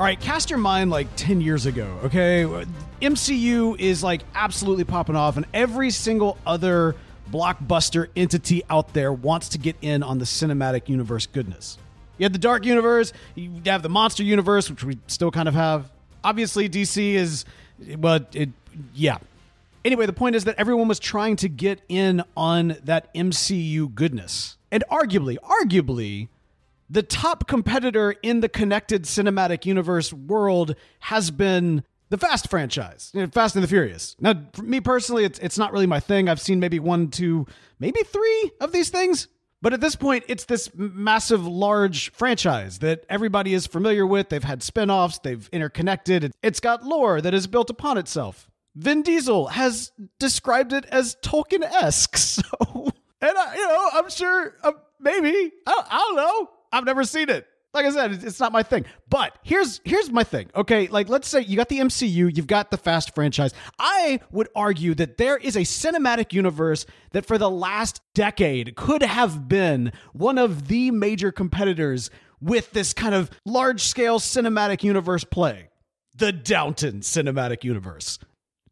All right, cast your mind like 10 years ago, okay? MCU is like absolutely popping off, and every single other blockbuster entity out there wants to get in on the cinematic universe goodness. You have the Dark Universe, you have the Monster Universe, which we still kind of have. Obviously, DC is, well, it, yeah. Anyway, the point is that everyone was trying to get in on that MCU goodness. And arguably, arguably, the top competitor in the connected cinematic universe world has been the Fast franchise, Fast and the Furious. Now, for me personally, it's it's not really my thing. I've seen maybe one, two, maybe three of these things. But at this point, it's this massive, large franchise that everybody is familiar with. They've had spin offs, they've interconnected. It's got lore that is built upon itself. Vin Diesel has described it as Tolkien esque. So, and I, you know, I'm sure, uh, maybe, I, I don't know. I've never seen it. Like I said, it's not my thing. But here's here's my thing. Okay, like let's say you got the MCU, you've got the Fast franchise. I would argue that there is a cinematic universe that for the last decade could have been one of the major competitors with this kind of large-scale cinematic universe play. The Downton Cinematic Universe.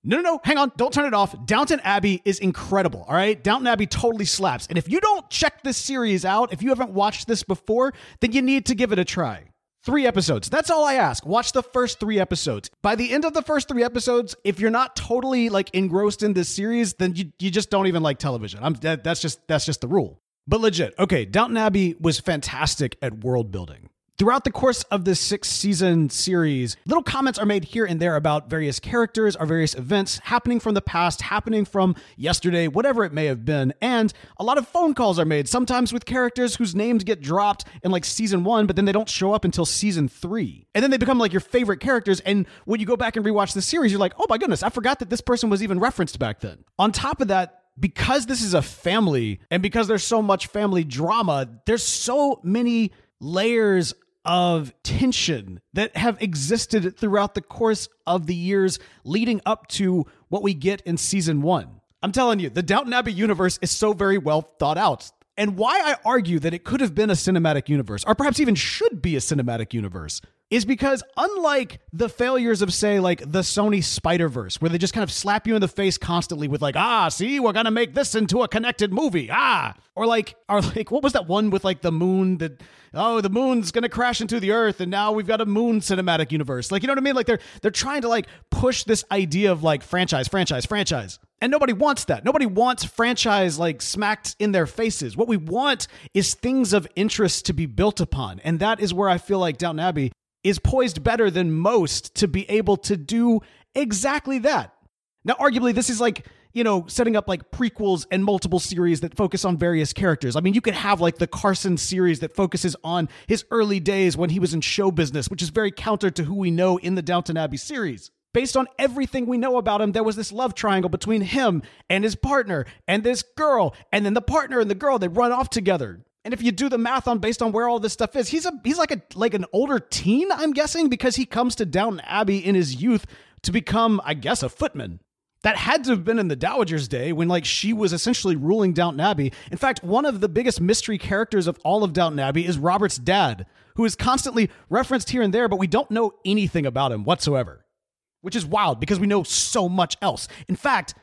No, no, no, hang on. Don't turn it off. Downton Abbey is incredible. All right. Downton Abbey totally slaps. And if you don't check this series out, if you haven't watched this before, then you need to give it a try. Three episodes. That's all I ask. Watch the first three episodes. By the end of the first three episodes, if you're not totally like engrossed in this series, then you, you just don't even like television. I'm that, that's just that's just the rule. But legit, okay, Downton Abbey was fantastic at world building. Throughout the course of this six season series, little comments are made here and there about various characters or various events happening from the past, happening from yesterday, whatever it may have been. And a lot of phone calls are made, sometimes with characters whose names get dropped in like season one, but then they don't show up until season three. And then they become like your favorite characters. And when you go back and rewatch the series, you're like, oh my goodness, I forgot that this person was even referenced back then. On top of that, because this is a family and because there's so much family drama, there's so many layers of tension that have existed throughout the course of the years leading up to what we get in season one. I'm telling you, the Downton Abbey universe is so very well thought out. And why I argue that it could have been a cinematic universe, or perhaps even should be a cinematic universe, is because unlike the failures of say like the Sony Spider-Verse where they just kind of slap you in the face constantly with like ah see we're going to make this into a connected movie ah or like or like what was that one with like the moon that oh the moon's going to crash into the earth and now we've got a moon cinematic universe like you know what I mean like they're they're trying to like push this idea of like franchise franchise franchise and nobody wants that. Nobody wants franchise like smacked in their faces. What we want is things of interest to be built upon. And that is where I feel like Downton Abbey is poised better than most to be able to do exactly that. Now, arguably, this is like, you know, setting up like prequels and multiple series that focus on various characters. I mean, you could have like the Carson series that focuses on his early days when he was in show business, which is very counter to who we know in the Downton Abbey series. Based on everything we know about him, there was this love triangle between him and his partner and this girl, and then the partner and the girl, they run off together. And if you do the math on based on where all this stuff is, he's a he's like a like an older teen, I'm guessing, because he comes to Downton Abbey in his youth to become, I guess, a footman. That had to have been in the Dowager's day when like she was essentially ruling Downton Abbey. In fact, one of the biggest mystery characters of all of Downton Abbey is Robert's dad, who is constantly referenced here and there, but we don't know anything about him whatsoever. Which is wild because we know so much else. In fact,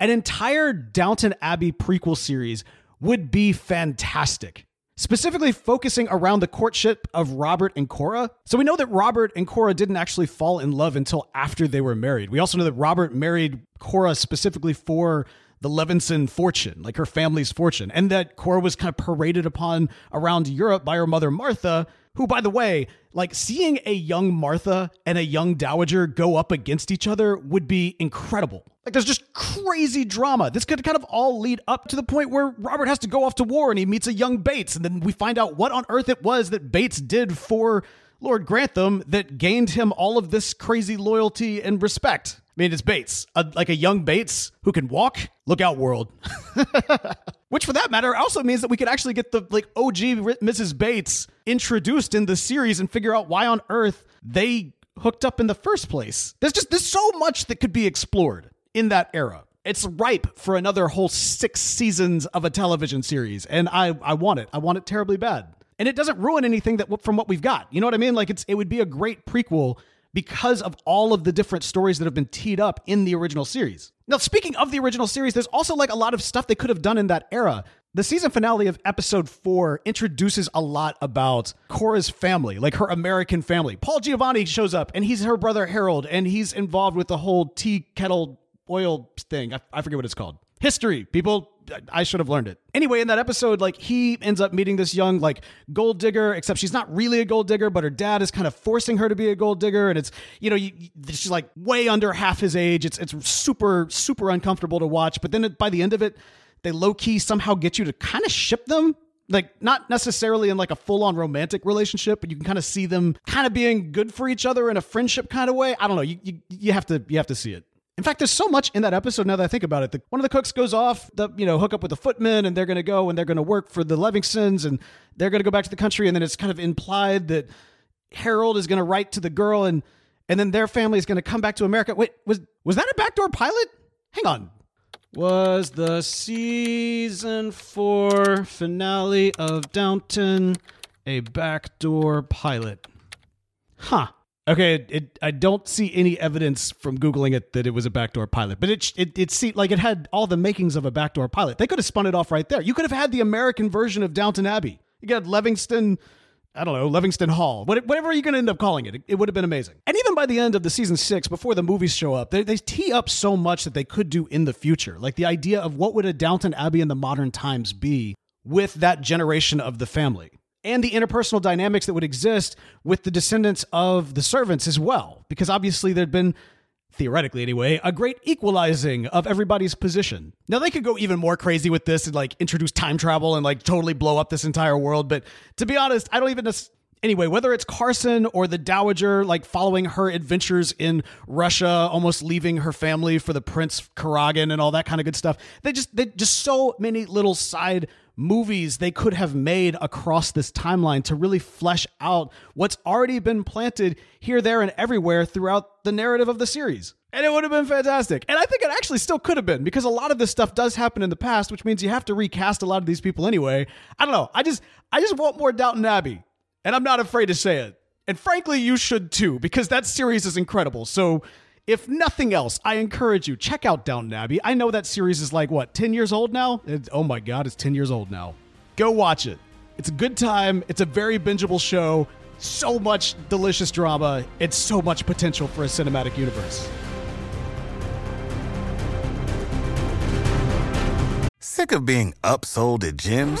an entire Downton Abbey prequel series would be fantastic specifically focusing around the courtship of Robert and Cora. So we know that Robert and Cora didn't actually fall in love until after they were married. We also know that Robert married Cora specifically for the Levinson fortune, like her family's fortune, and that Cora was kind of paraded upon around Europe by her mother Martha who, by the way, like seeing a young Martha and a young Dowager go up against each other would be incredible. Like there's just crazy drama. This could kind of all lead up to the point where Robert has to go off to war and he meets a young Bates. And then we find out what on earth it was that Bates did for Lord Grantham that gained him all of this crazy loyalty and respect. I mean, it's Bates, a, like a young Bates who can walk. Look out, world. Which, for that matter, also means that we could actually get the like OG Mrs. Bates introduced in the series and figure out why on earth they hooked up in the first place. There's just there's so much that could be explored in that era. It's ripe for another whole six seasons of a television series, and I I want it. I want it terribly bad. And it doesn't ruin anything that from what we've got. You know what I mean? Like it's it would be a great prequel because of all of the different stories that have been teed up in the original series. Now, speaking of the original series, there's also like a lot of stuff they could have done in that era. The season finale of episode four introduces a lot about Cora's family, like her American family. Paul Giamatti shows up and he's her brother Harold, and he's involved with the whole tea kettle oil thing. I, I forget what it's called. History, people. I should have learned it. Anyway, in that episode, like he ends up meeting this young like gold digger, except she's not really a gold digger, but her dad is kind of forcing her to be a gold digger, and it's you know you, she's like way under half his age. It's it's super super uncomfortable to watch. But then by the end of it, they low key somehow get you to kind of ship them like not necessarily in like a full-on romantic relationship but you can kind of see them kind of being good for each other in a friendship kind of way i don't know you, you, you have to you have to see it in fact, there's so much in that episode now that I think about it. The, one of the cooks goes off, the you know, hook up with the footmen, and they're going to go and they're going to work for the Levinsons, and they're going to go back to the country. And then it's kind of implied that Harold is going to write to the girl, and and then their family is going to come back to America. Wait, was was that a backdoor pilot? Hang on. Was the season four finale of Downton a backdoor pilot? Huh. Okay, it, it, I don't see any evidence from googling it that it was a backdoor pilot, but it it it seemed like it had all the makings of a backdoor pilot. They could have spun it off right there. You could have had the American version of Downton Abbey. You got Levinson, I don't know, Levinson Hall, whatever you're going to end up calling it. It, it would have been amazing. And even by the end of the season six, before the movies show up, they, they tee up so much that they could do in the future, like the idea of what would a Downton Abbey in the modern times be with that generation of the family and the interpersonal dynamics that would exist with the descendants of the servants as well. Because obviously there'd been, theoretically anyway, a great equalizing of everybody's position. Now they could go even more crazy with this and like introduce time travel and like totally blow up this entire world. But to be honest, I don't even. Just anyway, whether it's Carson or the Dowager, like following her adventures in Russia, almost leaving her family for the Prince Kuragin and all that kind of good stuff, they just they just so many little side movies they could have made across this timeline to really flesh out what's already been planted here, there, and everywhere throughout the narrative of the series. And it would have been fantastic. And I think it actually still could have been because a lot of this stuff does happen in the past, which means you have to recast a lot of these people anyway. I don't know. I just I just want more Downton Abbey. And I'm not afraid to say it. And frankly, you should too, because that series is incredible. So if nothing else, I encourage you check out Downton Abbey. I know that series is like what ten years old now. Oh my god, it's ten years old now. Go watch it. It's a good time. It's a very bingeable show. So much delicious drama. It's so much potential for a cinematic universe. Sick of being upsold at gyms?